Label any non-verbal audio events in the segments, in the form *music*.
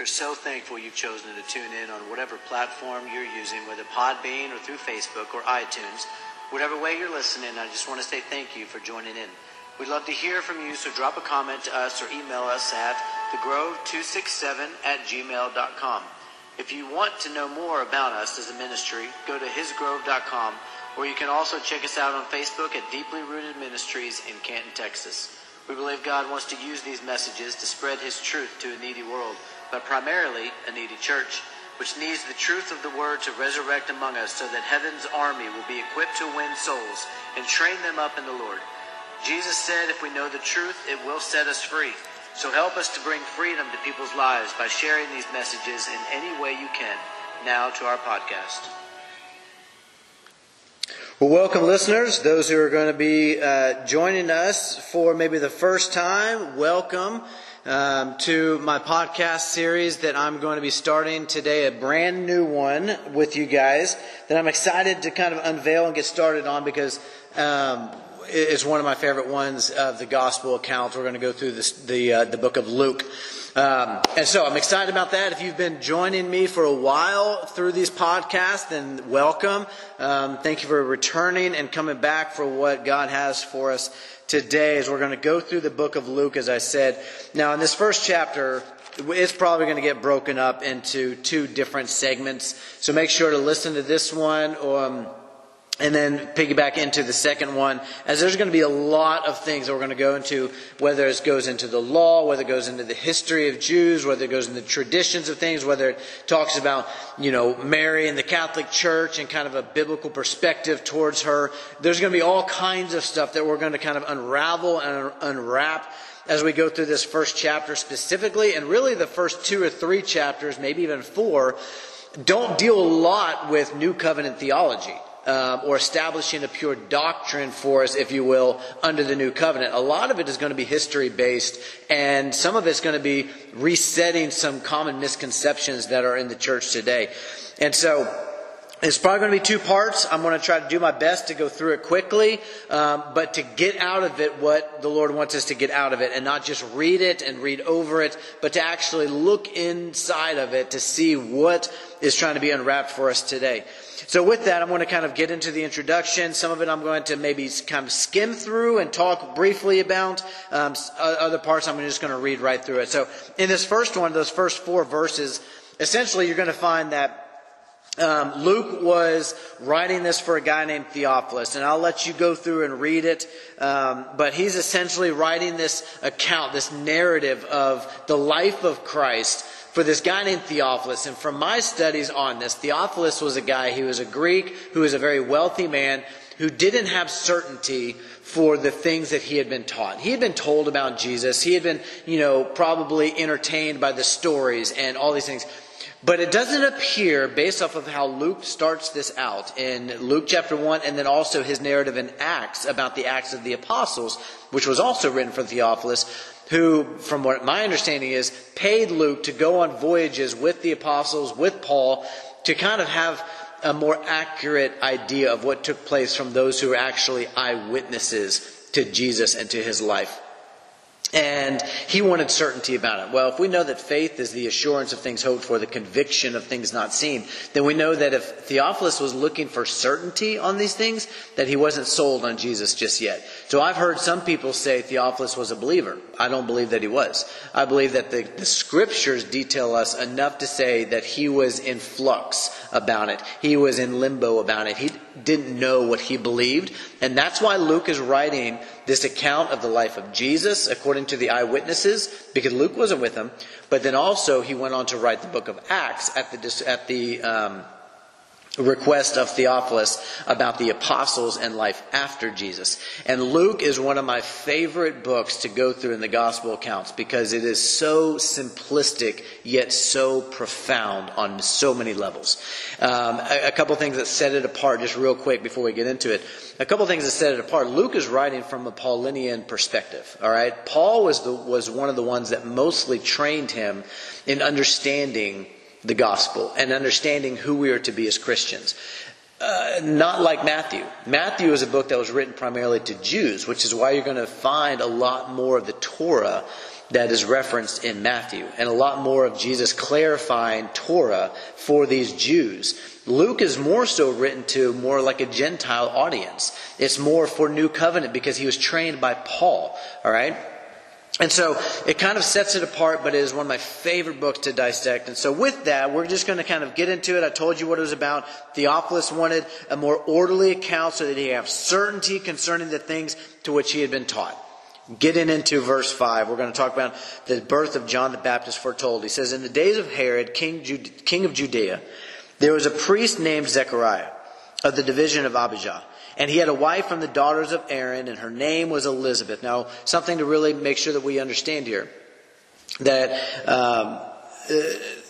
We're so thankful you've chosen to tune in on whatever platform you're using, whether Podbean or through Facebook or iTunes. Whatever way you're listening, I just want to say thank you for joining in. We'd love to hear from you, so drop a comment to us or email us at thegrove267 at gmail.com. If you want to know more about us as a ministry, go to hisgrove.com, or you can also check us out on Facebook at Deeply Rooted Ministries in Canton, Texas. We believe God wants to use these messages to spread His truth to a needy world, but primarily a needy church, which needs the truth of the Word to resurrect among us so that heaven's army will be equipped to win souls and train them up in the Lord. Jesus said, if we know the truth, it will set us free. So help us to bring freedom to people's lives by sharing these messages in any way you can. Now to our podcast. Well, welcome, listeners. Those who are going to be uh, joining us for maybe the first time, welcome um, to my podcast series that I'm going to be starting today, a brand new one with you guys that I'm excited to kind of unveil and get started on because um, it's one of my favorite ones of the gospel accounts. We're going to go through this, the uh, the book of Luke. Um, and so I'm excited about that. If you've been joining me for a while through these podcasts, then welcome. Um, thank you for returning and coming back for what God has for us today as we're going to go through the book of Luke, as I said. Now, in this first chapter, it's probably going to get broken up into two different segments. So make sure to listen to this one. Um, and then piggyback into the second one, as there's going to be a lot of things that we're going to go into, whether it goes into the law, whether it goes into the history of Jews, whether it goes into the traditions of things, whether it talks about, you know, Mary and the Catholic Church and kind of a biblical perspective towards her. There's going to be all kinds of stuff that we're going to kind of unravel and unwrap as we go through this first chapter specifically, and really the first two or three chapters, maybe even four, don't deal a lot with New Covenant theology um, or establishing a pure doctrine for us, if you will, under the new covenant. A lot of it is going to be history based, and some of it's going to be resetting some common misconceptions that are in the church today. And so, it's probably going to be two parts. I'm going to try to do my best to go through it quickly, um, but to get out of it what the Lord wants us to get out of it, and not just read it and read over it, but to actually look inside of it to see what is trying to be unwrapped for us today. So with that, I'm going to kind of get into the introduction. Some of it I'm going to maybe kind of skim through and talk briefly about. Um, other parts I'm just going to read right through it. So in this first one, those first four verses, essentially you're going to find that um, Luke was writing this for a guy named Theophilus, and I'll let you go through and read it. Um, but he's essentially writing this account, this narrative of the life of Christ for this guy named Theophilus. And from my studies on this, Theophilus was a guy, he was a Greek who was a very wealthy man who didn't have certainty for the things that he had been taught. He had been told about Jesus. He had been, you know, probably entertained by the stories and all these things. But it doesn't appear, based off of how Luke starts this out in Luke chapter 1, and then also his narrative in Acts about the Acts of the Apostles, which was also written for Theophilus, who, from what my understanding is, paid Luke to go on voyages with the apostles, with Paul, to kind of have a more accurate idea of what took place from those who were actually eyewitnesses to Jesus and to his life. And he wanted certainty about it. Well, if we know that faith is the assurance of things hoped for, the conviction of things not seen, then we know that if Theophilus was looking for certainty on these things, that he wasn't sold on Jesus just yet. So I've heard some people say Theophilus was a believer. I don't believe that he was. I believe that the, the scriptures detail us enough to say that he was in flux about it. He was in limbo about it. He didn't know what he believed. And that's why Luke is writing this account of the life of Jesus according to the eyewitnesses, because Luke wasn't with him. But then also he went on to write the book of Acts at the, at the, um, request of Theophilus about the apostles and life after Jesus. And Luke is one of my favorite books to go through in the gospel accounts because it is so simplistic yet so profound on so many levels. Um, a, a, couple things that set it apart, just real quick before we get into it. A couple things that set it apart. Luke is writing from a Paulinian perspective. All right, Paul was the, was one of the ones that mostly trained him in understanding the gospel and understanding who we are to be as Christians. Uh, not like Matthew. Matthew is a book that was written primarily to Jews, which is why you're going to find a lot more of the Torah that is referenced in Matthew, and a lot more of Jesus clarifying Torah for these Jews. Luke is more so written to more like a Gentile audience. It's more for New Covenant because he was trained by Paul, all right? And so it kind of sets it apart, but it is one of my favorite books to dissect. And so with that, we're just going to kind of get into it. I told you what it was about. Theophilus wanted a more orderly account so that he have certainty concerning the things to which he had been taught. Getting into verse 5, we're going to talk about the birth of John the Baptist foretold. He says, In the days of Herod, king, king of Judea, there was a priest named Zechariah of the division of Abijah. And he had a wife from the daughters of Aaron, and her name was Elizabeth. Now, something to really make sure that we understand here that um, uh,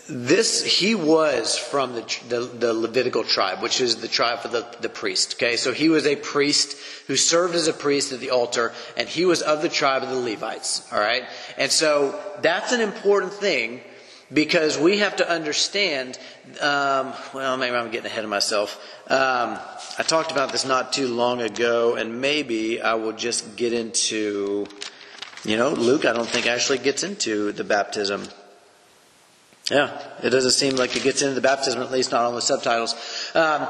this he was from the, the, the, Levitical tribe, which is the tribe for the, the priest. Okay, so he was a priest who served as a priest at the altar, and he was of the tribe of the Levites. All right, and so that's an important thing because we have to understand. Um, well, maybe I'm getting ahead of myself. Um, I talked about this not too long ago, and maybe I will just get into. You know, Luke, I don't think actually gets into the baptism. Yeah, it doesn't seem like it gets into the baptism, at least not on the subtitles. Um,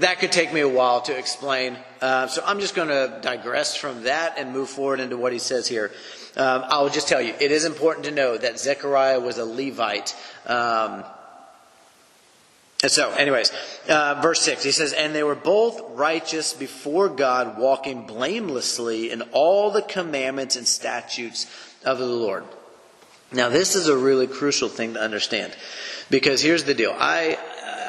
that could take me a while to explain. Uh, so I'm just going to digress from that and move forward into what he says here. Um, I'll just tell you, it is important to know that Zechariah was a Levite. Um, and so, anyways, uh, verse 6, he says, And they were both righteous before God, walking blamelessly in all the commandments and statutes of the Lord. Now, this is a really crucial thing to understand because here's the deal. I,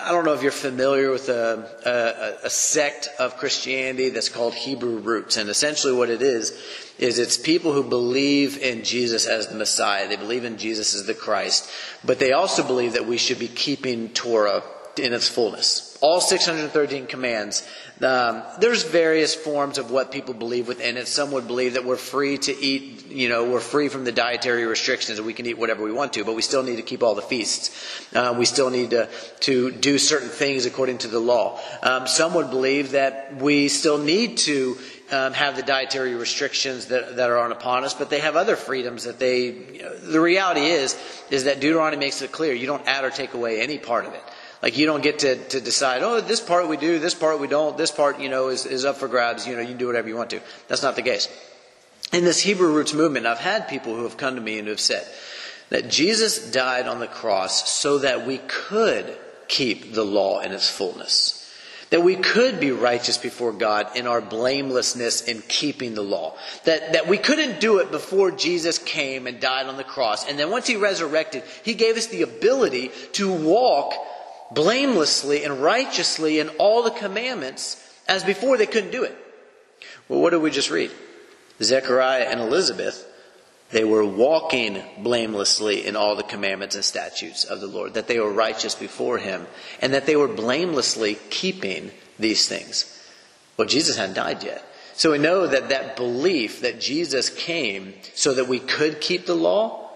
I don't know if you're familiar with a, a, a, sect of Christianity that's called Hebrew Roots. And essentially, what it is, is it's people who believe in Jesus as the Messiah. They believe in Jesus as the Christ. But they also believe that we should be keeping Torah in its fullness. All 613 commands. Um, there's various forms of what people believe within it. Some would believe that we're free to eat, you know, we're free from the dietary restrictions and we can eat whatever we want to, but we still need to keep all the feasts. Uh, we still need to, to do certain things according to the law. Um, some would believe that we still need to um, have the dietary restrictions that, that are on upon us, but they have other freedoms that they. You know, the reality is is that Deuteronomy makes it clear you don't add or take away any part of it. Like you don't get to, to decide, oh, this part we do, this part we don't, this part, you know, is, is up for grabs, you know, you can do whatever you want to. That's not the case. In this Hebrew roots movement, I've had people who have come to me and who have said that Jesus died on the cross so that we could keep the law in its fullness. That we could be righteous before God in our blamelessness in keeping the law. That, that we couldn't do it before Jesus came and died on the cross. And then once He resurrected, He gave us the ability to walk blamelessly and righteously in all the commandments as before they couldn't do it. Well, what did we just read? Zechariah and Elizabeth, they were walking blamelessly in all the commandments and statutes of the Lord, that they were righteous before Him, and that they were blamelessly keeping these things. Well, Jesus hadn't died yet. So we know that that belief that Jesus came so that we could keep the law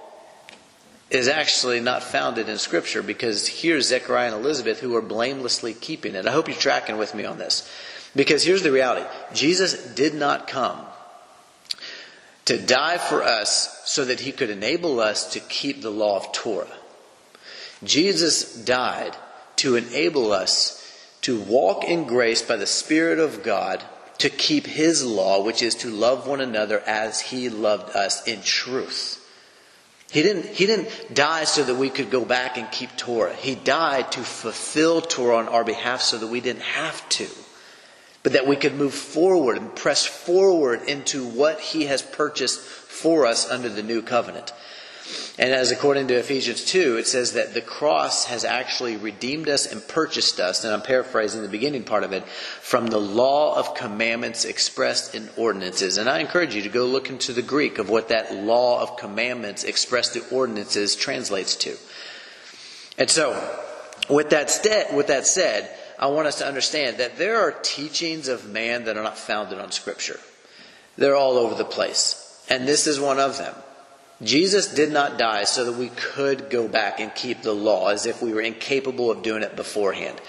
is actually not founded in Scripture because here's Zechariah and Elizabeth who are blamelessly keeping it. I hope you're tracking with me on this. Because here's the reality Jesus did not come to die for us so that he could enable us to keep the law of Torah. Jesus died to enable us to walk in grace by the Spirit of God to keep his law, which is to love one another as he loved us in truth. He didn't, he didn't die so that we could go back and keep Torah. He died to fulfill Torah on our behalf so that we didn't have to, but that we could move forward and press forward into what He has purchased for us under the new covenant. And as according to Ephesians 2, it says that the cross has actually redeemed us and purchased us, and I'm paraphrasing the beginning part of it, from the law of commandments expressed in ordinances. And I encourage you to go look into the Greek of what that law of commandments expressed in ordinances translates to. And so, with that, st- with that said, I want us to understand that there are teachings of man that are not founded on Scripture. They're all over the place. And this is one of them. Jesus did not die so that we could go back and keep the law as if we were incapable of doing it beforehand.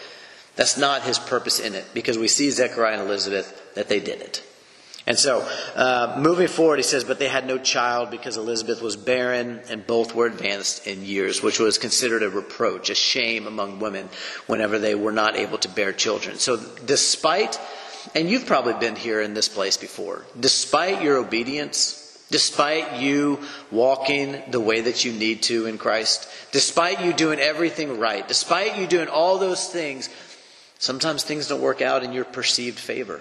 That's not his purpose in it because we see Zechariah and Elizabeth that they did it. And so, uh, moving forward, he says, But they had no child because Elizabeth was barren and both were advanced in years, which was considered a reproach, a shame among women whenever they were not able to bear children. So, despite, and you've probably been here in this place before, despite your obedience, despite you walking the way that you need to in Christ, despite you doing everything right, despite you doing all those things, sometimes things don't work out in your perceived favor.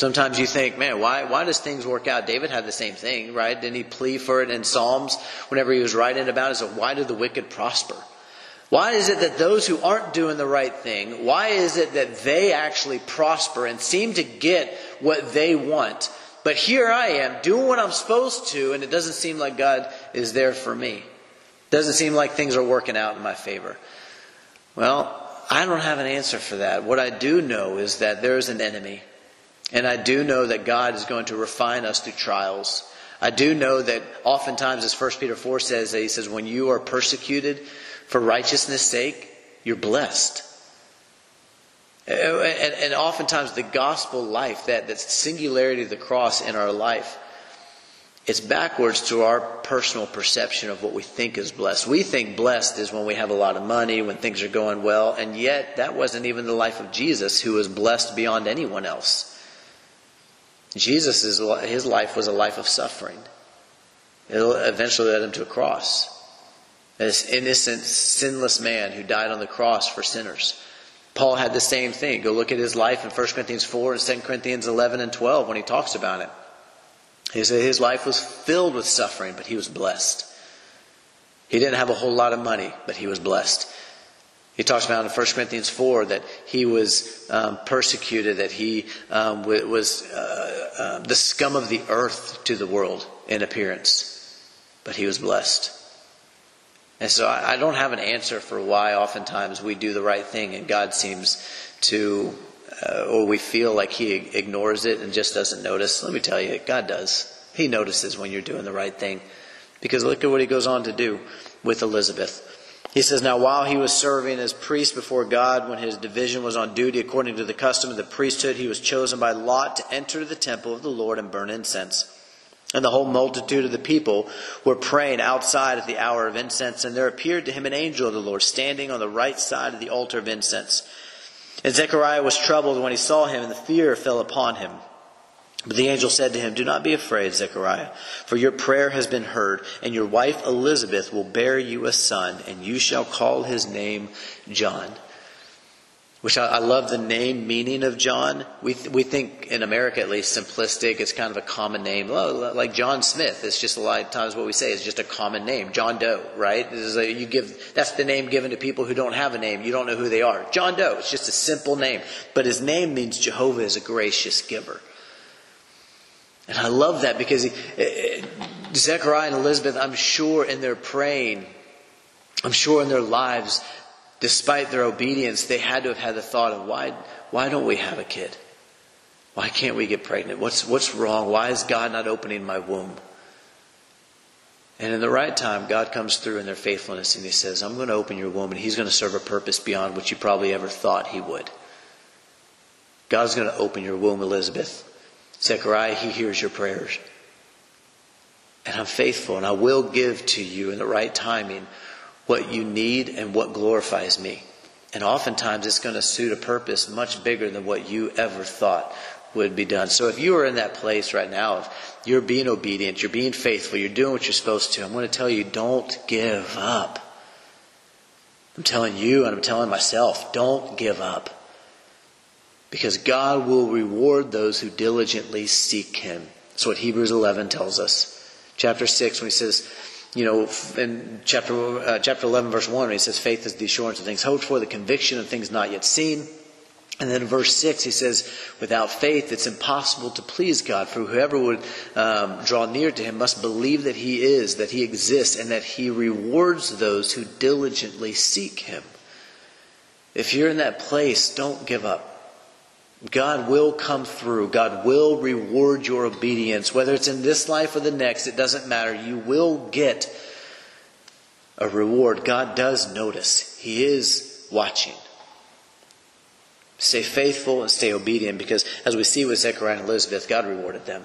Sometimes you think, man, why, why does things work out? David had the same thing, right? Didn't he plea for it in Psalms whenever he was writing about it? So why do the wicked prosper? Why is it that those who aren't doing the right thing, why is it that they actually prosper and seem to get what they want? But here I am doing what I'm supposed to, and it doesn't seem like God is there for me. Doesn't seem like things are working out in my favor. Well, I don't have an answer for that. What I do know is that there is an enemy and I do know that God is going to refine us through trials. I do know that oftentimes, as 1 Peter 4 says, he says, when you are persecuted for righteousness' sake, you're blessed. And, and, oftentimes, the gospel life, that, that singularity of the cross in our life, it's backwards to our personal perception of what we think is blessed. We think blessed is when we have a lot of money, when things are going well, and yet that wasn't even the life of Jesus, who was blessed beyond anyone else. Jesus, his life was a life of suffering. It eventually led him to a cross. This innocent, sinless man who died on the cross for sinners. Paul had the same thing. Go look at his life in 1 Corinthians 4 and 2 Corinthians 11 and 12 when he talks about it. He said his life was filled with suffering, but he was blessed. He didn't have a whole lot of money, but he was blessed. He talks about in 1 Corinthians 4 that he was um, persecuted, that he um, was uh, uh, the scum of the earth to the world in appearance, but he was blessed. And so I, I don't have an answer for why oftentimes we do the right thing and God seems to, uh, or we feel like he ignores it and just doesn't notice. Let me tell you, God does. He notices when you're doing the right thing. Because look at what he goes on to do with Elizabeth. He says, Now while he was serving as priest before God, when his division was on duty according to the custom of the priesthood, he was chosen by lot to enter the temple of the Lord and burn incense. And the whole multitude of the people were praying outside at the hour of incense, and there appeared to him an angel of the Lord standing on the right side of the altar of incense. And Zechariah was troubled when he saw him, and the fear fell upon him. But the angel said to him, Do not be afraid, Zechariah, for your prayer has been heard, and your wife Elizabeth will bear you a son, and you shall call his name John. Which I, I love the name meaning of John. We, th- we think in America at least simplistic. It's kind of a common name. Like John Smith. It's just a lot of times what we say is just a common name. John Doe, right? A, you give, that's the name given to people who don't have a name. You don't know who they are. John Doe. It's just a simple name. But his name means Jehovah is a gracious giver. And I love that because he, eh, Zechariah and Elizabeth, I'm sure in their praying, I'm sure in their lives, despite their obedience, they had to have had the thought of why, why don't we have a kid? Why can't we get pregnant? What's, what's wrong? Why is God not opening my womb? And in the right time, God comes through in their faithfulness and He says, I'm going to open your womb and He's going to serve a purpose beyond what you probably ever thought He would. God's going to open your womb, Elizabeth. Zechariah, he hears your prayers. And I'm faithful, and I will give to you in the right timing what you need and what glorifies me. And oftentimes it's going to suit a purpose much bigger than what you ever thought would be done. So if you are in that place right now, if you're being obedient, you're being faithful, you're doing what you're supposed to, I'm going to tell you, don't give up. I'm telling you and I'm telling myself, don't give up because God will reward those who diligently seek Him. That's what Hebrews 11 tells us. Chapter 6, when he says, you know, in chapter, uh, chapter 11, verse 1, he says, faith is the assurance of things hoped for, the conviction of things not yet seen. And then in verse 6, he says, without faith, it's impossible to please God, for whoever would um, draw near to him must believe that he is, that he exists, and that he rewards those who diligently seek him. If you're in that place, don't give up. God will come through. God will reward your obedience. Whether it's in this life or the next, it doesn't matter. You will get a reward. God does notice, He is watching. Stay faithful and stay obedient because, as we see with Zechariah and Elizabeth, God rewarded them.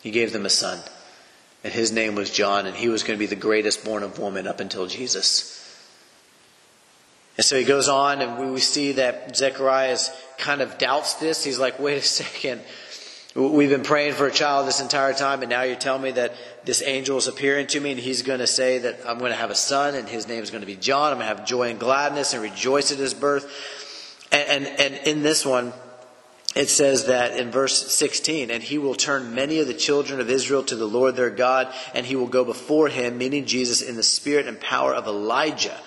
He gave them a son, and his name was John, and he was going to be the greatest born of woman up until Jesus. And so he goes on, and we see that Zechariah kind of doubts this. He's like, wait a second. We've been praying for a child this entire time, and now you're telling me that this angel is appearing to me, and he's going to say that I'm going to have a son, and his name is going to be John. I'm going to have joy and gladness and rejoice at his birth. And, and, and in this one, it says that in verse 16, and he will turn many of the children of Israel to the Lord their God, and he will go before him, meaning Jesus, in the spirit and power of Elijah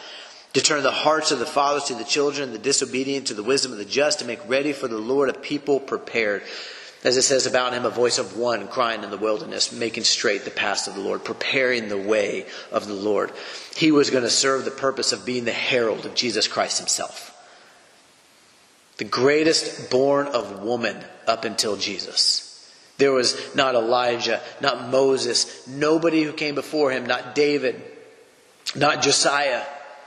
to turn the hearts of the fathers to the children, the disobedient to the wisdom of the just, to make ready for the Lord a people prepared. As it says about him, a voice of one crying in the wilderness, making straight the path of the Lord, preparing the way of the Lord. He was going to serve the purpose of being the herald of Jesus Christ himself. The greatest born of woman up until Jesus. There was not Elijah, not Moses, nobody who came before him, not David, not Josiah,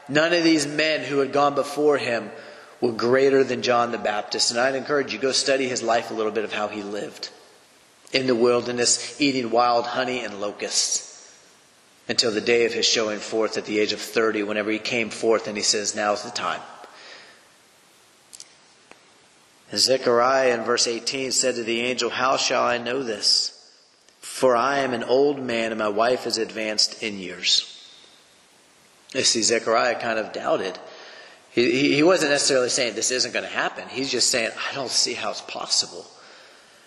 None of these men who had gone before him were greater than John the Baptist. And I'd encourage you, go study his life a little bit of how he lived in the wilderness, eating wild honey and locusts until the day of his showing forth at the age of 30, whenever he came forth and he says, Now's the time. Zechariah in verse 18 said to the angel, How shall I know this? For I am an old man and my wife is advanced in years. You see, Zechariah kind of doubted. He, he wasn't necessarily saying this isn't going to happen. He's just saying, I don't see how it's possible.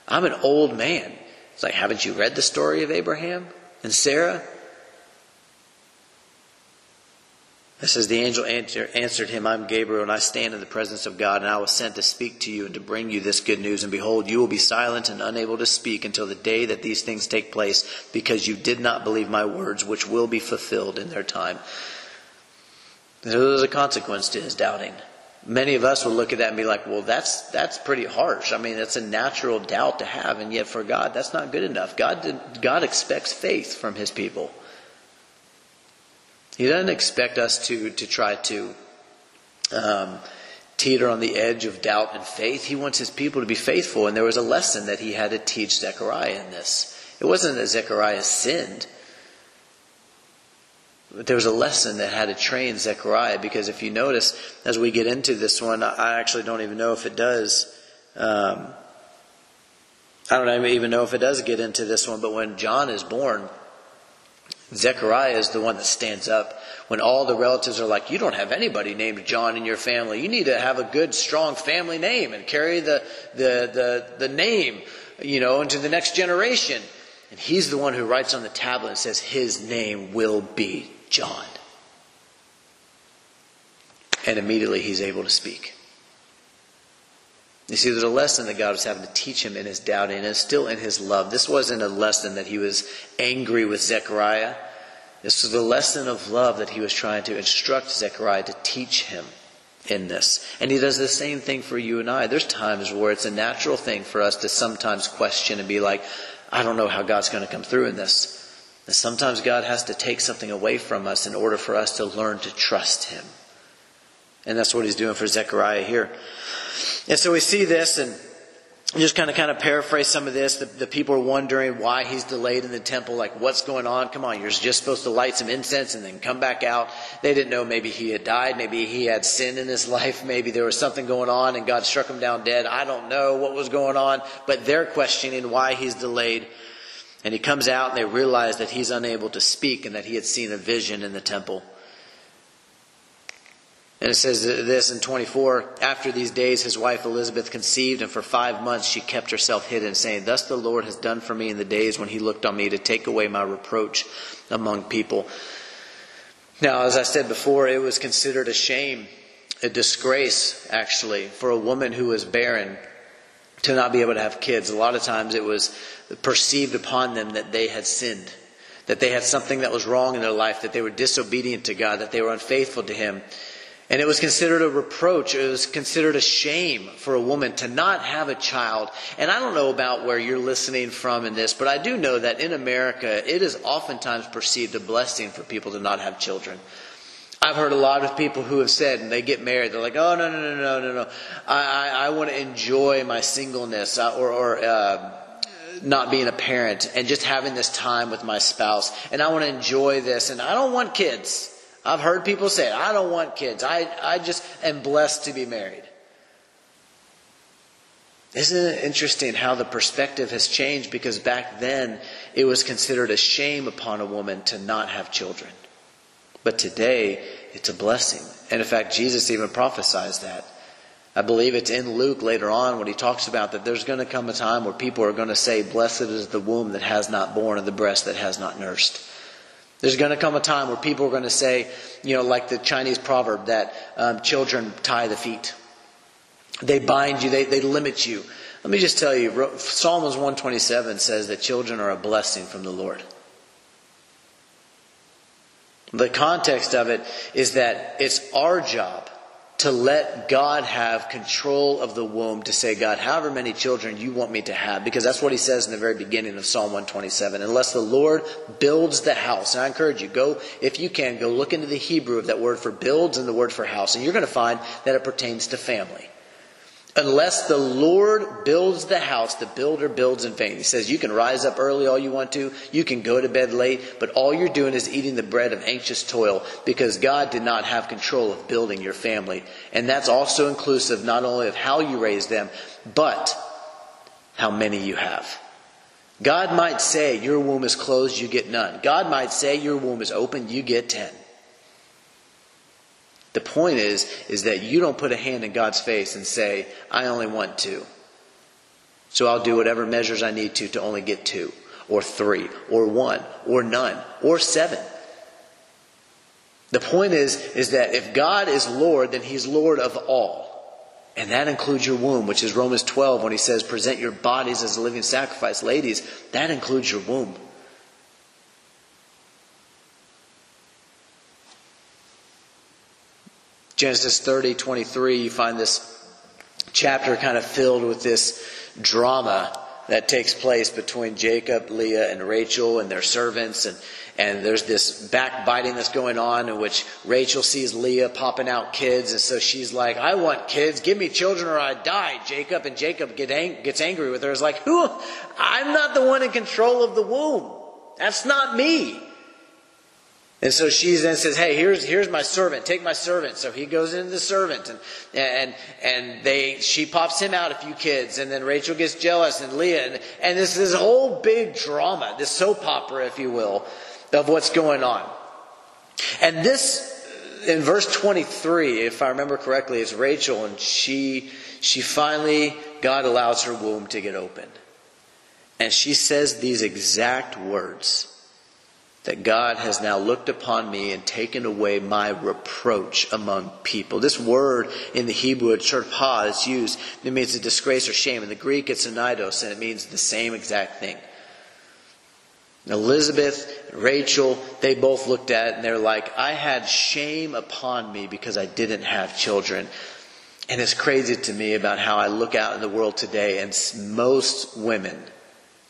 I'm an old man. It's like, haven't you read the story of Abraham and Sarah? It says, The angel answered him, I'm Gabriel, and I stand in the presence of God, and I was sent to speak to you and to bring you this good news. And behold, you will be silent and unable to speak until the day that these things take place, because you did not believe my words, which will be fulfilled in their time. There's a consequence to his doubting. Many of us will look at that and be like, well, that's, that's pretty harsh. I mean, that's a natural doubt to have. And yet for God, that's not good enough. God, did, God expects faith from his people. He doesn't expect us to, to try to um, teeter on the edge of doubt and faith. He wants his people to be faithful. And there was a lesson that he had to teach Zechariah in this. It wasn't that Zechariah sinned. But there was a lesson that had to train Zechariah because if you notice, as we get into this one, I actually don't even know if it does. Um, I don't even know if it does get into this one, but when John is born, Zechariah is the one that stands up. When all the relatives are like, You don't have anybody named John in your family. You need to have a good, strong family name and carry the, the, the, the name, you know, into the next generation. And he's the one who writes on the tablet and says, His name will be John. And immediately he's able to speak. You see, there's a lesson that God was having to teach him in his doubting, and it's still in his love. This wasn't a lesson that he was angry with Zechariah. This was a lesson of love that he was trying to instruct Zechariah to teach him in this. And he does the same thing for you and I. There's times where it's a natural thing for us to sometimes question and be like, I don't know how God's going to come through in this. And sometimes God has to take something away from us in order for us to learn to trust Him. And that's what He's doing for Zechariah here. And so we see this and just kind of kind of paraphrase some of this. The, the, people are wondering why he's delayed in the temple. Like, what's going on? Come on, you're just supposed to light some incense and then come back out. They didn't know maybe he had died. Maybe he had sin in his life. Maybe there was something going on and God struck him down dead. I don't know what was going on, but they're questioning why he's delayed. And he comes out and they realize that he's unable to speak and that he had seen a vision in the temple. And it says this in 24 After these days, his wife Elizabeth conceived, and for five months she kept herself hidden, saying, Thus the Lord has done for me in the days when he looked on me to take away my reproach among people. Now, as I said before, it was considered a shame, a disgrace, actually, for a woman who was barren to not be able to have kids. A lot of times it was perceived upon them that they had sinned, that they had something that was wrong in their life, that they were disobedient to God, that they were unfaithful to Him. And it was considered a reproach. It was considered a shame for a woman to not have a child. And I don't know about where you're listening from in this, but I do know that in America, it is oftentimes perceived a blessing for people to not have children. I've heard a lot of people who have said, and they get married, they're like, oh, no, no, no, no, no, no. I, I, I want to enjoy my singleness uh, or, or uh, not being a parent and just having this time with my spouse. And I want to enjoy this. And I don't want kids. I've heard people say, I don't want kids. I, I just am blessed to be married. Isn't it interesting how the perspective has changed? Because back then it was considered a shame upon a woman to not have children. But today it's a blessing. And in fact, Jesus even prophesies that. I believe it's in Luke later on when he talks about that there's going to come a time where people are going to say, Blessed is the womb that has not borne and the breast that has not nursed. There's going to come a time where people are going to say, you know, like the Chinese proverb that um, children tie the feet. They bind you, they, they limit you. Let me just tell you, Psalms 127 says that children are a blessing from the Lord. The context of it is that it's our job to let God have control of the womb to say, God, however many children you want me to have, because that's what he says in the very beginning of Psalm 127. Unless the Lord builds the house, and I encourage you, go, if you can, go look into the Hebrew of that word for builds and the word for house, and you're going to find that it pertains to family. Unless the Lord builds the house, the builder builds in vain. He says you can rise up early all you want to, you can go to bed late, but all you're doing is eating the bread of anxious toil because God did not have control of building your family. And that's also inclusive not only of how you raise them, but how many you have. God might say your womb is closed, you get none. God might say your womb is open, you get ten. The point is, is that you don't put a hand in God's face and say, I only want two. So I'll do whatever measures I need to to only get two, or three, or one, or none, or seven. The point is, is that if God is Lord, then He's Lord of all. And that includes your womb, which is Romans 12 when he says, present your bodies as a living sacrifice. Ladies, that includes your womb. Genesis 30, 23, you find this chapter kind of filled with this drama that takes place between Jacob, Leah, and Rachel and their servants. And, and there's this backbiting that's going on in which Rachel sees Leah popping out kids. And so she's like, I want kids. Give me children or I die, Jacob. And Jacob get ang- gets angry with her. He's like, who? I'm not the one in control of the womb. That's not me. And so she then says, "Hey, here's here's my servant. Take my servant." So he goes into the servant, and and and they she pops him out a few kids, and then Rachel gets jealous, and Leah, and, and this this whole big drama, this soap opera, if you will, of what's going on. And this in verse 23, if I remember correctly, is Rachel, and she she finally God allows her womb to get open, and she says these exact words that God has now looked upon me and taken away my reproach among people. This word in the Hebrew, it's sharpa, it's used, it means a disgrace or shame. In the Greek, it's anidos, and it means the same exact thing. Elizabeth, Rachel, they both looked at it and they're like, I had shame upon me because I didn't have children. And it's crazy to me about how I look out in the world today and most women,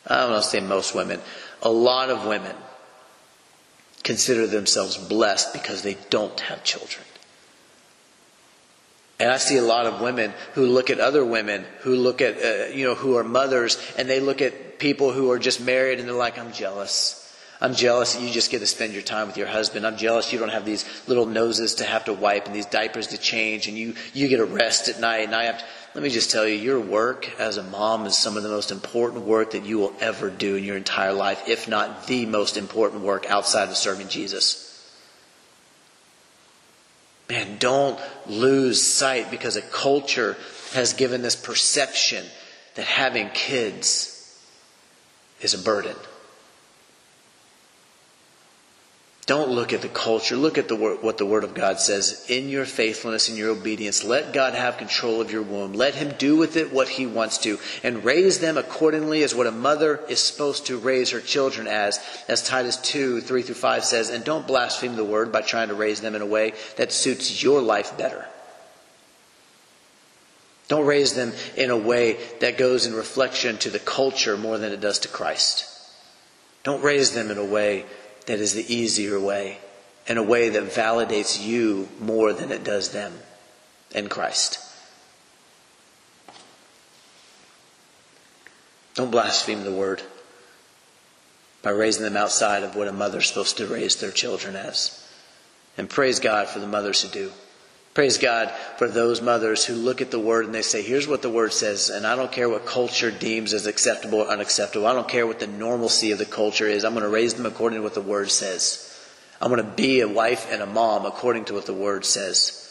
I don't want to say most women, a lot of women consider themselves blessed because they don't have children. And I see a lot of women who look at other women who look at, uh, you know, who are mothers and they look at people who are just married and they're like, I'm jealous. I'm jealous that you just get to spend your time with your husband. I'm jealous you don't have these little noses to have to wipe and these diapers to change and you, you get a rest at night and I have to, let me just tell you, your work as a mom is some of the most important work that you will ever do in your entire life, if not the most important work outside of serving Jesus. Man, don't lose sight because a culture has given this perception that having kids is a burden. Don't look at the culture. Look at the what the Word of God says. In your faithfulness and your obedience, let God have control of your womb. Let Him do with it what He wants to, and raise them accordingly as what a mother is supposed to raise her children as, as Titus 2, 3 through 5 says. And don't blaspheme the Word by trying to raise them in a way that suits your life better. Don't raise them in a way that goes in reflection to the culture more than it does to Christ. Don't raise them in a way that is the easier way. and a way that validates you more than it does them in Christ. Don't blaspheme the word by raising them outside of what a mother's supposed to raise their children as. And praise God for the mothers who do. Praise God for those mothers who look at the word and they say, here's what the word says, and I don't care what culture deems as acceptable or unacceptable. I don't care what the normalcy of the culture is. I'm going to raise them according to what the word says. I'm going to be a wife and a mom according to what the word says.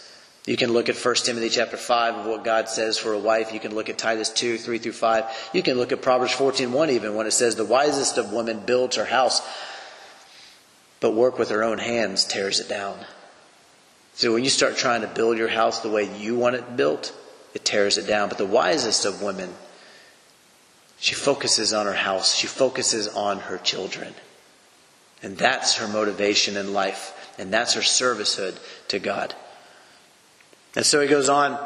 You can look at 1 Timothy chapter 5 of what God says for a wife. You can look at Titus 2, 3 through 5. You can look at Proverbs 14, 1 even when it says, The wisest of women builds her house, but work with her own hands tears it down. So when you start trying to build your house the way you want it built, it tears it down. But the wisest of women, she focuses on her house. She focuses on her children. And that's her motivation in life. And that's her servicehood to God. And so he goes on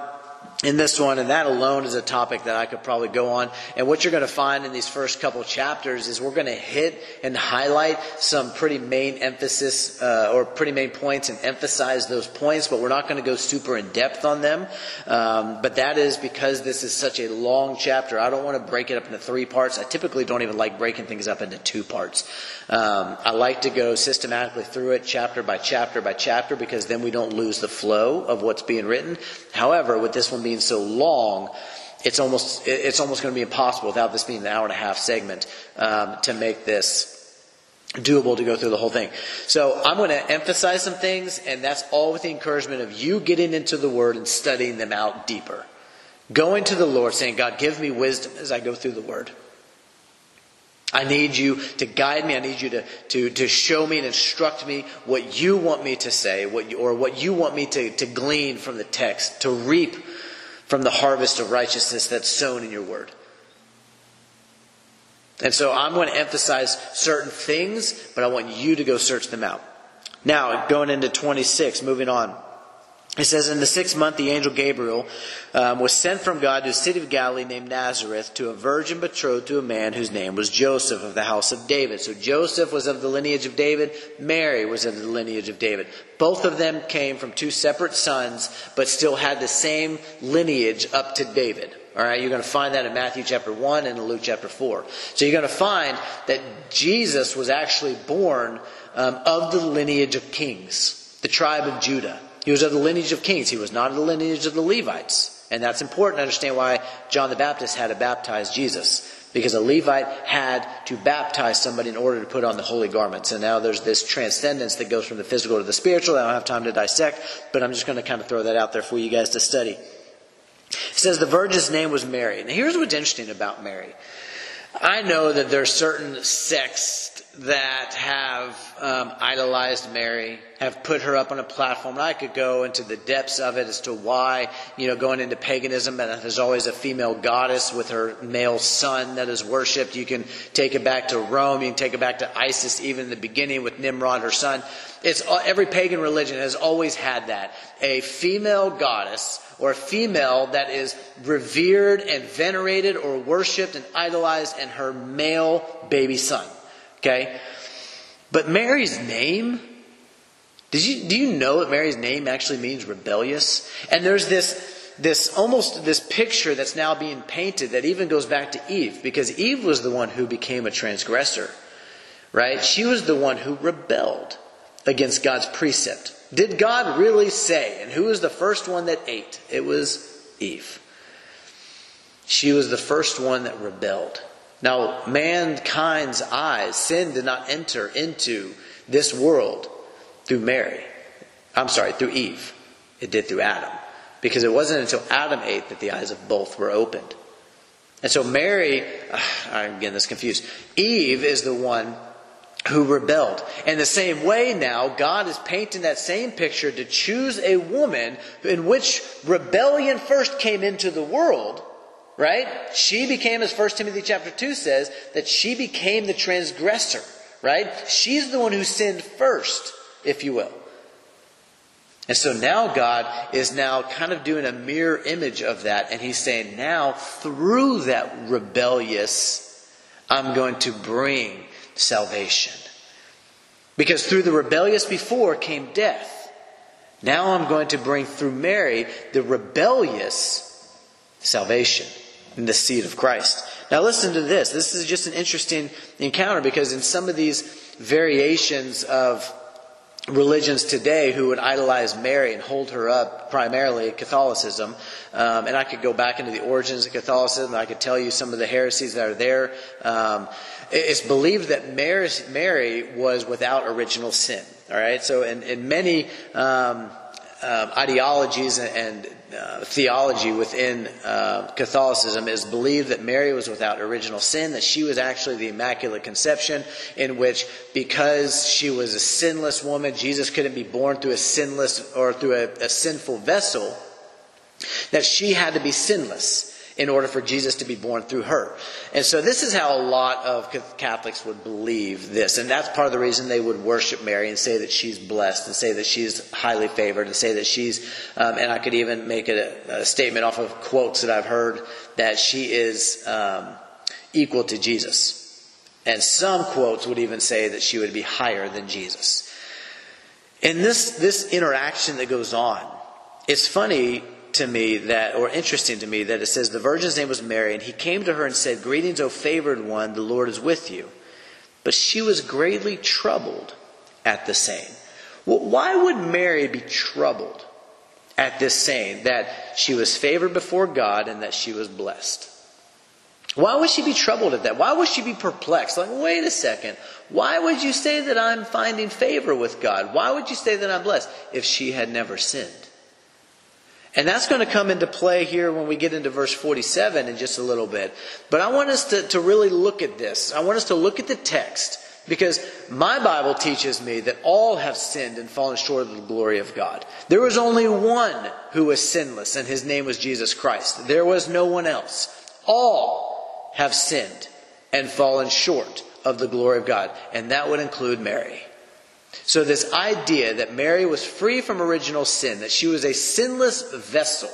in this one, and that alone is a topic that I could probably go on. And what you're going to find in these first couple chapters is we're going to hit and highlight some pretty main emphasis uh, or pretty main points and emphasize those points, but we're not going to go super in depth on them. Um, but that is because this is such a long chapter. I don't want to break it up into three parts. I typically don't even like breaking things up into two parts. Um, I like to go systematically through it, chapter by chapter by chapter, because then we don't lose the flow of what's being written. However, with this one being so long, it's almost it's almost going to be impossible without this being an hour and a half segment um, to make this doable to go through the whole thing. So I'm going to emphasize some things, and that's all with the encouragement of you getting into the Word and studying them out deeper. Going to the Lord, saying, God, give me wisdom as I go through the Word. I need you to guide me. I need you to, to, to show me and instruct me what you want me to say, what you, or what you want me to, to glean from the text, to reap from the harvest of righteousness that's sown in your word. And so I'm going to emphasize certain things, but I want you to go search them out. Now, going into 26, moving on. It says, In the sixth month, the angel Gabriel um, was sent from God to a city of Galilee named Nazareth to a virgin betrothed to a man whose name was Joseph of the house of David. So Joseph was of the lineage of David, Mary was of the lineage of David. Both of them came from two separate sons, but still had the same lineage up to David. All right, you're going to find that in Matthew chapter 1 and in Luke chapter 4. So you're going to find that Jesus was actually born um, of the lineage of kings, the tribe of Judah. He was of the lineage of kings. He was not of the lineage of the Levites. And that's important to understand why John the Baptist had to baptize Jesus. Because a Levite had to baptize somebody in order to put on the holy garments. And now there's this transcendence that goes from the physical to the spiritual. I don't have time to dissect, but I'm just going to kind of throw that out there for you guys to study. It says the virgin's name was Mary. Now here's what's interesting about Mary. I know that there are certain sects that have um, idolized Mary, have put her up on a platform. And I could go into the depths of it as to why, you know, going into paganism, and there's always a female goddess with her male son that is worshipped. You can take it back to Rome. You can take it back to Isis, even in the beginning with Nimrod, her son. It's every pagan religion has always had that a female goddess or a female that is revered and venerated or worshipped and idolized, and her male baby son. Okay? But Mary's name, did you, do you know that Mary's name actually means rebellious? And there's this, this almost this picture that's now being painted that even goes back to Eve, because Eve was the one who became a transgressor, right? She was the one who rebelled against God's precept. Did God really say? And who was the first one that ate? It was Eve. She was the first one that rebelled. Now, mankind's eyes, sin did not enter into this world through Mary. I'm sorry, through Eve. It did through Adam. Because it wasn't until Adam ate that the eyes of both were opened. And so Mary, *sighs* I'm getting this confused. Eve is the one who rebelled. In the same way now, God is painting that same picture to choose a woman in which rebellion first came into the world right? She became, as 1 Timothy chapter 2 says, that she became the transgressor, right? She's the one who sinned first, if you will. And so now God is now kind of doing a mirror image of that, and He's saying, now through that rebellious, I'm going to bring salvation. Because through the rebellious before came death. Now I'm going to bring through Mary the rebellious salvation in the seed of Christ. Now listen to this. This is just an interesting encounter because in some of these variations of religions today who would idolize Mary and hold her up primarily Catholicism. Um, and I could go back into the origins of Catholicism. I could tell you some of the heresies that are there. Um, it's believed that Mary, Mary, was without original sin. All right. So in, in many um, uh, ideologies and, uh, theology within uh, Catholicism is believed that Mary was without original sin, that she was actually the Immaculate Conception, in which because she was a sinless woman, Jesus couldn't be born through a sinless or through a, a sinful vessel, that she had to be sinless in order for Jesus to be born through her. And so this is how a lot of Catholics would believe this. And that's part of the reason they would worship Mary and say that she's blessed and say that she's highly favored and say that she's, um, and I could even make a, a, statement off of quotes that I've heard that she is um, equal to Jesus. And some quotes would even say that she would be higher than Jesus. In this, this interaction that goes on, it's funny to me that, or interesting to me, that it says the virgin's name was Mary, and he came to her and said, Greetings, O favored one, the Lord is with you. But she was greatly troubled at the saying. Well, why would Mary be troubled at this saying that she was favored before God and that she was blessed? Why would she be troubled at that? Why would she be perplexed? Like, wait a second. Why would you say that I'm finding favor with God? Why would you say that I'm blessed if she had never sinned? And that's going to come into play here when we get into verse 47 in just a little bit. But I want us to, to really look at this. I want us to look at the text because my Bible teaches me that all have sinned and fallen short of the glory of God. There was only one who was sinless, and his name was Jesus Christ. There was no one else. All have sinned and fallen short of the glory of God, and that would include Mary. So, this idea that Mary was free from original sin, that she was a sinless vessel,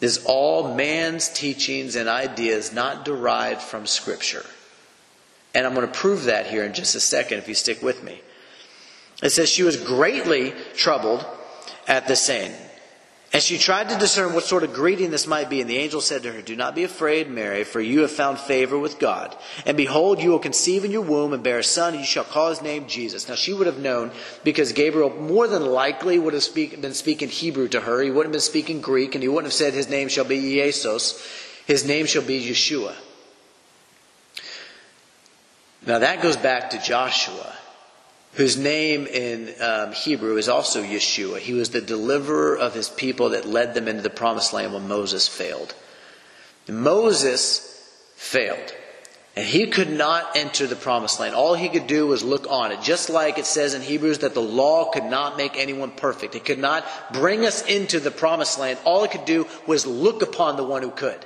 is all man's teachings and ideas not derived from Scripture. And I'm going to prove that here in just a second if you stick with me. It says she was greatly troubled at the saying. And she tried to discern what sort of greeting this might be. And the angel said to her, Do not be afraid, Mary, for you have found favor with God. And behold, you will conceive in your womb and bear a son, and you shall call his name Jesus. Now she would have known, because Gabriel more than likely would have speak, been speaking Hebrew to her. He wouldn't have been speaking Greek, and he wouldn't have said his name shall be Jesus. His name shall be Yeshua. Now that goes back to Joshua whose name in um, Hebrew is also Yeshua. He was the deliverer of his people that led them into the promised land when Moses failed. Moses failed. And he could not enter the promised land. All he could do was look on it. Just like it says in Hebrews that the law could not make anyone perfect. It could not bring us into the promised land. All it could do was look upon the one who could.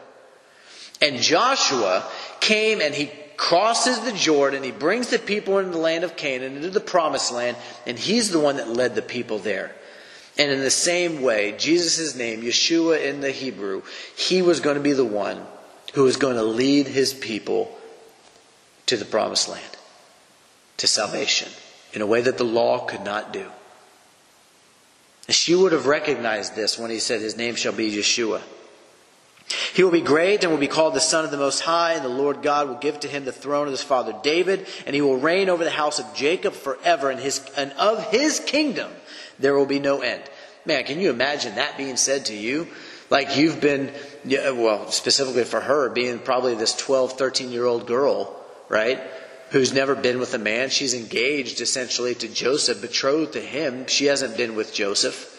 And Joshua came and he crosses the Jordan, he brings the people into the land of Canaan, into the promised land, and he's the one that led the people there. And in the same way, Jesus' name, Yeshua in the Hebrew, he was going to be the one who was going to lead his people to the promised land, to salvation, in a way that the law could not do. She would have recognized this when he said, His name shall be Yeshua. He will be great and will be called the Son of the Most High, and the Lord God will give to him the throne of his father David, and he will reign over the house of Jacob forever, and, his, and of his kingdom there will be no end. Man, can you imagine that being said to you? Like you've been, well, specifically for her, being probably this 12, 13 year old girl, right? Who's never been with a man. She's engaged essentially to Joseph, betrothed to him. She hasn't been with Joseph.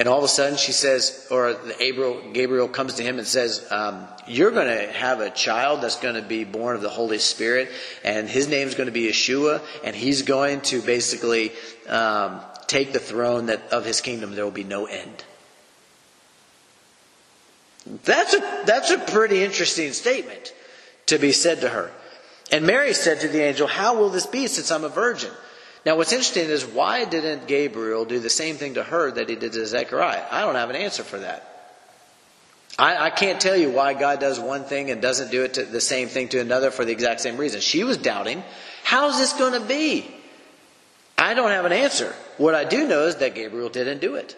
And all of a sudden she says, or Gabriel, Gabriel comes to him and says, um, You're going to have a child that's going to be born of the Holy Spirit, and his name is going to be Yeshua, and he's going to basically um, take the throne that of his kingdom. There will be no end. That's a, that's a pretty interesting statement to be said to her. And Mary said to the angel, How will this be since I'm a virgin? Now, what's interesting is why didn't Gabriel do the same thing to her that he did to Zechariah? I don't have an answer for that. I, I can't tell you why God does one thing and doesn't do it to the same thing to another for the exact same reason. She was doubting, How's this going to be? I don't have an answer. What I do know is that Gabriel didn't do it.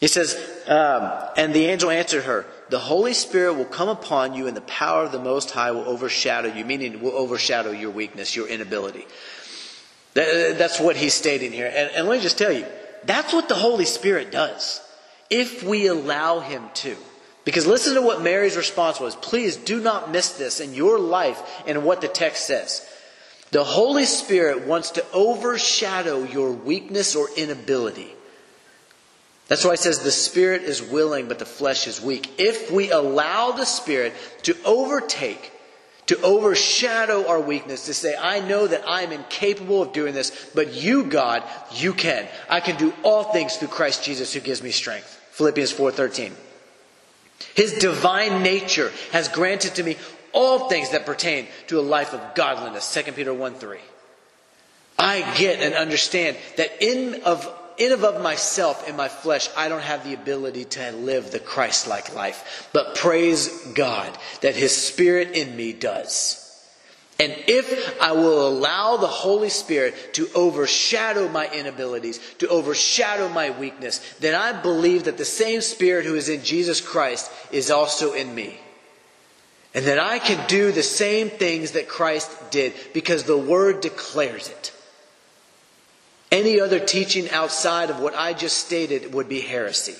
He says, um, and the angel answered her, The Holy Spirit will come upon you, and the power of the Most High will overshadow you, meaning will overshadow your weakness, your inability. That's what he's stating here. And, and let me just tell you, that's what the Holy Spirit does, if we allow him to. Because listen to what Mary's response was. Please do not miss this in your life and what the text says. The Holy Spirit wants to overshadow your weakness or inability. That's why it says the spirit is willing, but the flesh is weak. If we allow the spirit to overtake, to overshadow our weakness, to say, I know that I'm incapable of doing this, but you, God, you can. I can do all things through Christ Jesus who gives me strength. Philippians 4:13. His divine nature has granted to me all things that pertain to a life of godliness. 2 Peter 1 3. I get and understand that in of in of myself, in my flesh, I don't have the ability to live the Christ like life. But praise God that His Spirit in me does. And if I will allow the Holy Spirit to overshadow my inabilities, to overshadow my weakness, then I believe that the same Spirit who is in Jesus Christ is also in me. And that I can do the same things that Christ did because the Word declares it. Any other teaching outside of what I just stated would be heresy.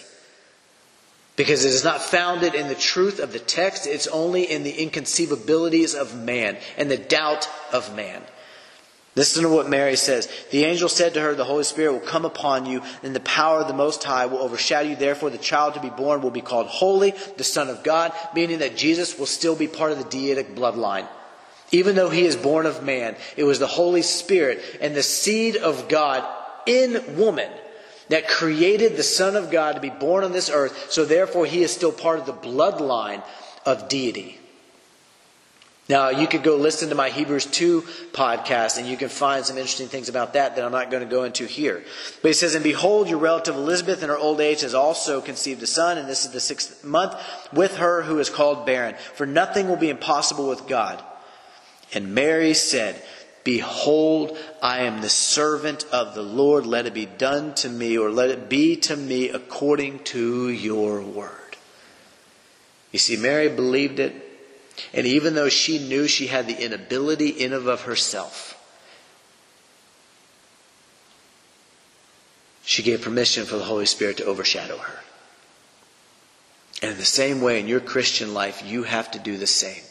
Because it is not founded in the truth of the text, it's only in the inconceivabilities of man and the doubt of man. Listen to what Mary says. The angel said to her, The Holy Spirit will come upon you, and the power of the Most High will overshadow you. Therefore, the child to be born will be called Holy, the Son of God, meaning that Jesus will still be part of the deitic bloodline. Even though he is born of man, it was the Holy Spirit and the seed of God in woman that created the Son of God to be born on this earth, so therefore he is still part of the bloodline of deity. Now, you could go listen to my Hebrews 2 podcast and you can find some interesting things about that that I'm not going to go into here. But he says, And behold, your relative Elizabeth in her old age has also conceived a son, and this is the sixth month with her who is called barren. For nothing will be impossible with God. And Mary said, Behold, I am the servant of the Lord. Let it be done to me, or let it be to me according to your word. You see, Mary believed it, and even though she knew she had the inability in and of herself, she gave permission for the Holy Spirit to overshadow her. And in the same way, in your Christian life, you have to do the same.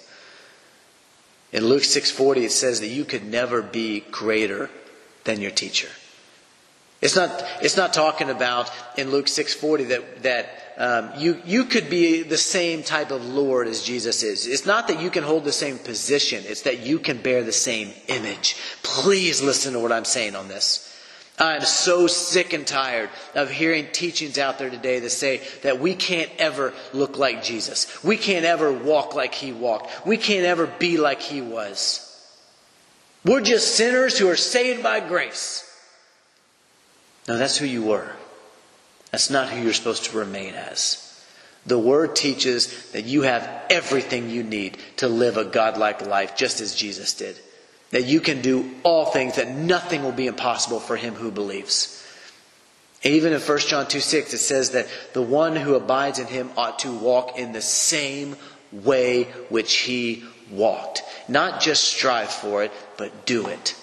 In Luke 6:40 it says that you could never be greater than your teacher. It's not, it's not talking about in Luke 6:40 that, that um, you, you could be the same type of Lord as Jesus is. It's not that you can hold the same position. It's that you can bear the same image. Please listen to what I'm saying on this. I'm so sick and tired of hearing teachings out there today that say that we can't ever look like Jesus. We can't ever walk like he walked. We can't ever be like he was. We're just sinners who are saved by grace. No, that's who you were. That's not who you're supposed to remain as. The Word teaches that you have everything you need to live a godlike life, just as Jesus did that you can do all things, that nothing will be impossible for him who believes. Even in 1 John 2 6, it says that the one who abides in him ought to walk in the same way which he walked. Not just strive for it, but do it.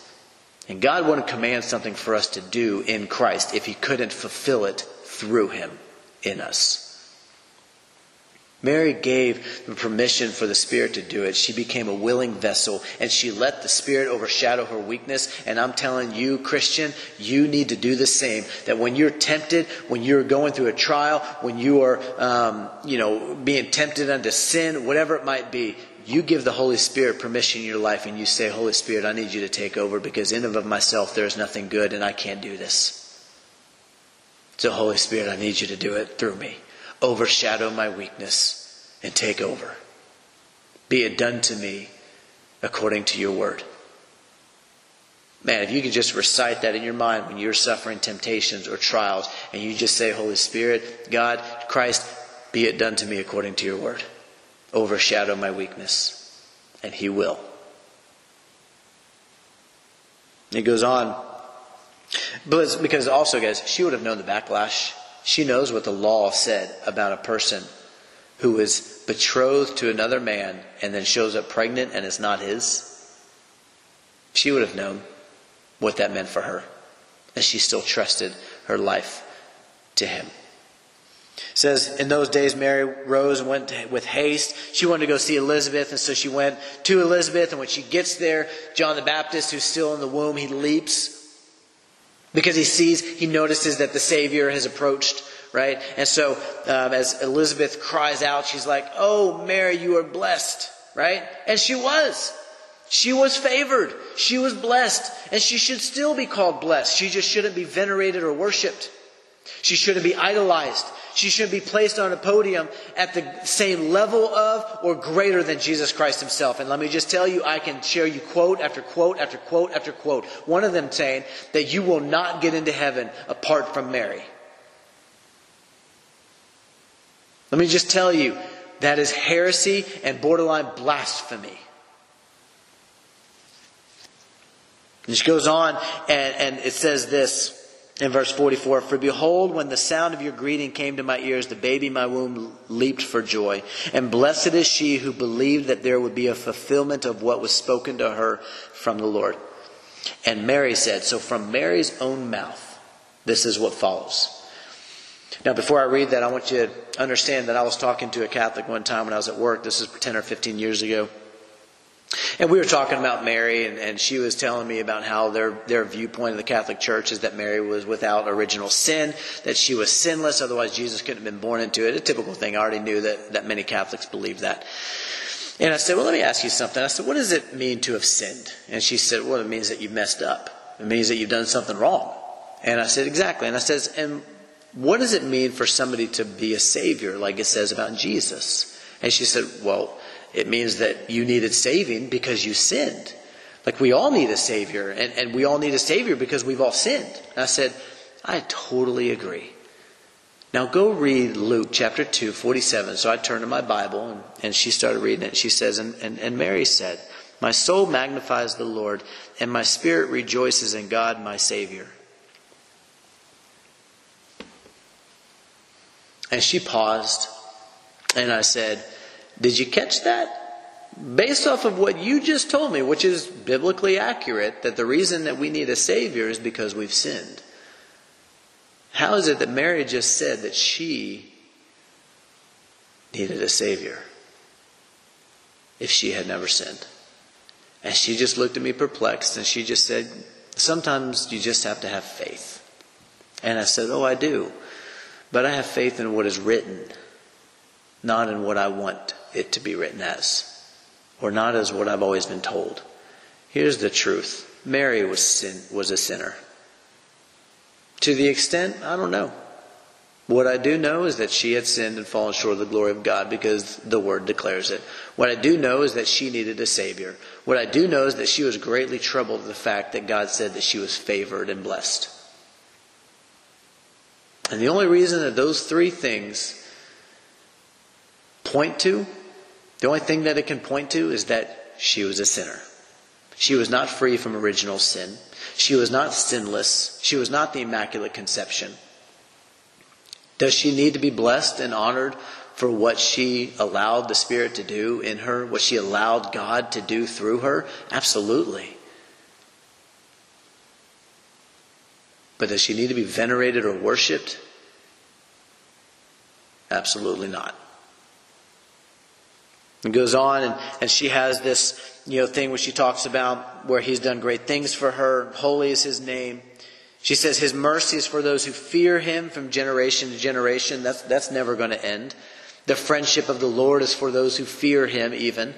And God wouldn't command something for us to do in Christ if he couldn't fulfill it through him in us. Mary gave the permission for the Spirit to do it. She became a willing vessel and she let the Spirit overshadow her weakness. And I'm telling you, Christian, you need to do the same. That when you're tempted, when you're going through a trial, when you are, um, you know, being tempted unto sin, whatever it might be, you give the Holy Spirit permission in your life and you say, Holy Spirit, I need you to take over because in and of myself there is nothing good and I can't do this. So, Holy Spirit, I need you to do it through me overshadow my weakness and take over. Be it done to me according to your word. Man, if you could just recite that in your mind when you're suffering temptations or trials, and you just say, Holy Spirit, God, Christ, be it done to me according to your word. Overshadow my weakness. And He will. It goes on. But because also, guys, she would have known the backlash. She knows what the law said about a person who is betrothed to another man and then shows up pregnant and is not his. She would have known what that meant for her. And she still trusted her life to him. It says, in those days, Mary rose and went with haste. She wanted to go see Elizabeth, and so she went to Elizabeth. And when she gets there, John the Baptist, who's still in the womb, he leaps because he sees, he notices that the Savior has approached, right? And so, um, as Elizabeth cries out, she's like, Oh, Mary, you are blessed, right? And she was. She was favored. She was blessed. And she should still be called blessed. She just shouldn't be venerated or worshiped. She shouldn't be idolized. She shouldn't be placed on a podium at the same level of or greater than Jesus Christ himself. And let me just tell you, I can share you quote after quote after quote after quote. One of them saying that you will not get into heaven apart from Mary. Let me just tell you, that is heresy and borderline blasphemy. And she goes on and, and it says this in verse 44 For behold, when the sound of your greeting came to my ears, the baby in my womb leaped for joy. And blessed is she who believed that there would be a fulfillment of what was spoken to her from the Lord. And Mary said, So from Mary's own mouth, this is what follows. Now, before I read that, I want you to understand that I was talking to a Catholic one time when I was at work. This is 10 or 15 years ago. And we were talking about Mary, and, and, she was telling me about how their, their viewpoint of the Catholic Church is that Mary was without original sin, that she was sinless, otherwise Jesus couldn't have been born into it. A typical thing. I already knew that, that many Catholics believe that. And I said, Well, let me ask you something. I said, What does it mean to have sinned? And she said, Well, it means that you've messed up. It means that you've done something wrong. And I said, Exactly. And I says, And what does it mean for somebody to be a savior, like it says about Jesus? And she said, Well, it means that you needed saving because you sinned. Like we all need a Savior, and, and we all need a Savior because we've all sinned. And I said, I totally agree. Now go read Luke chapter 2, 47. So I turned to my Bible, and, and she started reading it. She says, and, and, and Mary said, My soul magnifies the Lord, and my spirit rejoices in God my Savior. And she paused, and I said, did you catch that? Based off of what you just told me, which is biblically accurate, that the reason that we need a Savior is because we've sinned. How is it that Mary just said that she needed a Savior if she had never sinned? And she just looked at me perplexed and she just said, Sometimes you just have to have faith. And I said, Oh, I do. But I have faith in what is written, not in what I want it to be written as, or not as what I've always been told. Here's the truth Mary was, sin, was a sinner. To the extent, I don't know. What I do know is that she had sinned and fallen short of the glory of God because the Word declares it. What I do know is that she needed a Savior. What I do know is that she was greatly troubled at the fact that God said that she was favored and blessed. And the only reason that those three things point to the only thing that it can point to is that she was a sinner. She was not free from original sin. She was not sinless. She was not the Immaculate Conception. Does she need to be blessed and honored for what she allowed the Spirit to do in her, what she allowed God to do through her? Absolutely. But does she need to be venerated or worshiped? Absolutely not. It goes on, and, and she has this you know thing where she talks about where he's done great things for her. Holy is his name. She says his mercy is for those who fear him from generation to generation. That's that's never going to end. The friendship of the Lord is for those who fear him, even.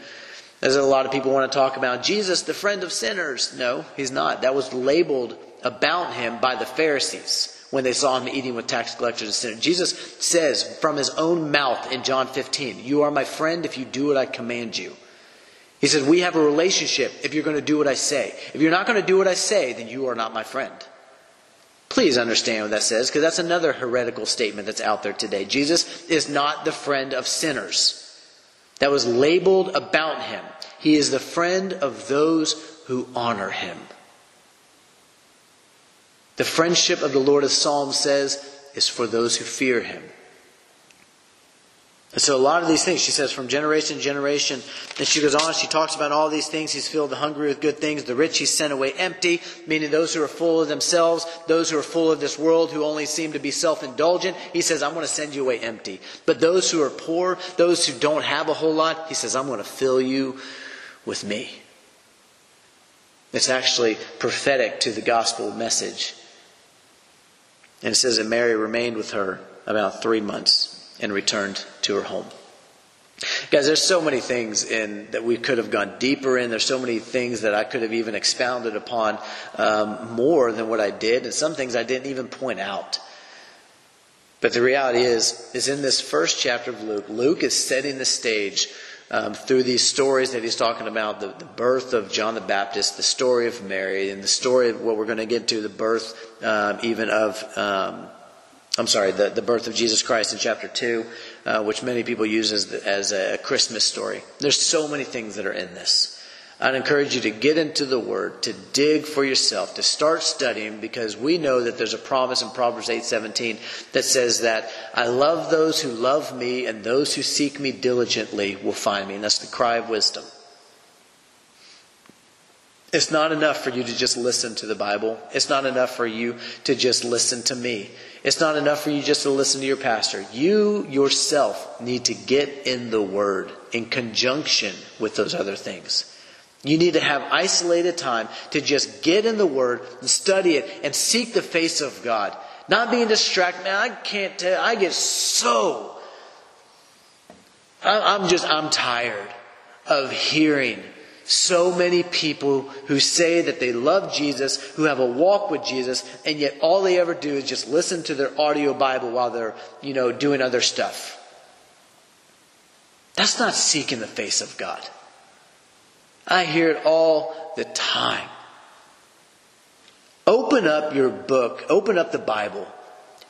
As a lot of people want to talk about Jesus, the friend of sinners. No, he's not. That was labeled about him by the Pharisees when they saw him eating with tax collectors and sinners. Jesus says from his own mouth in John 15, You are my friend if you do what I command you. He says, We have a relationship if you're going to do what I say. If you're not going to do what I say, then you are not my friend. Please understand what that says, because that's another heretical statement that's out there today. Jesus is not the friend of sinners. That was labeled about him. He is the friend of those who honor him. The friendship of the Lord, as Psalm says, is for those who fear him. And so a lot of these things, she says, from generation to generation, and she goes on, she talks about all these things. He's filled the hungry with good things, the rich he's sent away empty, meaning those who are full of themselves, those who are full of this world, who only seem to be self-indulgent. He says, I'm going to send you away empty. But those who are poor, those who don't have a whole lot, he says, I'm going to fill you with me. It's actually prophetic to the gospel message. And it says that Mary remained with her about three months and returned to her home. Guys, there's so many things in that we could have gone deeper in. There's so many things that I could have even expounded upon um, more than what I did, and some things I didn't even point out. But the reality is, is in this first chapter of Luke, Luke is setting the stage um, through these stories that he's talking about the, the, birth of John the Baptist, the story of Mary, and the story of what we're going to get to, the birth um, even of um, I'm sorry, the, the birth of Jesus Christ in chapter 2, uh, which many people use as, as a Christmas story. There's so many things that are in this. I'd encourage you to get into the Word, to dig for yourself, to start studying, because we know that there's a promise in Proverbs 8:17 that says that I love those who love me, and those who seek me diligently will find me. And that's the cry of wisdom. It's not enough for you to just listen to the Bible. It's not enough for you to just listen to me. It's not enough for you just to listen to your pastor. You yourself need to get in the Word in conjunction with those other things. You need to have isolated time to just get in the Word and study it and seek the face of God. Not being distracted. Man, I can't tell. I get so. I'm just, I'm tired of hearing so many people who say that they love Jesus, who have a walk with Jesus, and yet all they ever do is just listen to their audio Bible while they're, you know, doing other stuff. That's not seeking the face of God. I hear it all the time. Open up your book, open up the Bible,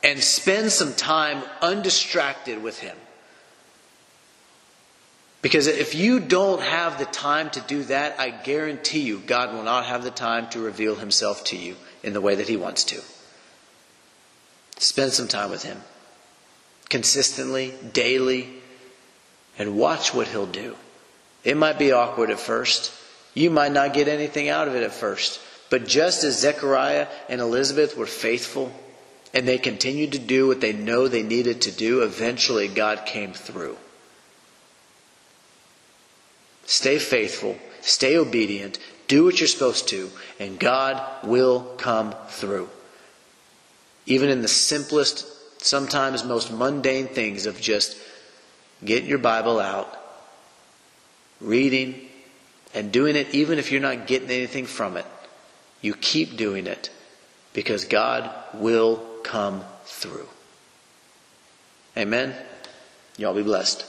and spend some time undistracted with Him. Because if you don't have the time to do that, I guarantee you God will not have the time to reveal himself to you in the way that he wants to. Spend some time with him. Consistently, daily, and watch what he'll do. It might be awkward at first. You might not get anything out of it at first. But just as Zechariah and Elizabeth were faithful and they continued to do what they know they needed to do, eventually God came through. Stay faithful, stay obedient, do what you're supposed to, and God will come through. Even in the simplest, sometimes most mundane things of just getting your Bible out, reading, and doing it even if you're not getting anything from it. You keep doing it because God will come through. Amen. Y'all be blessed.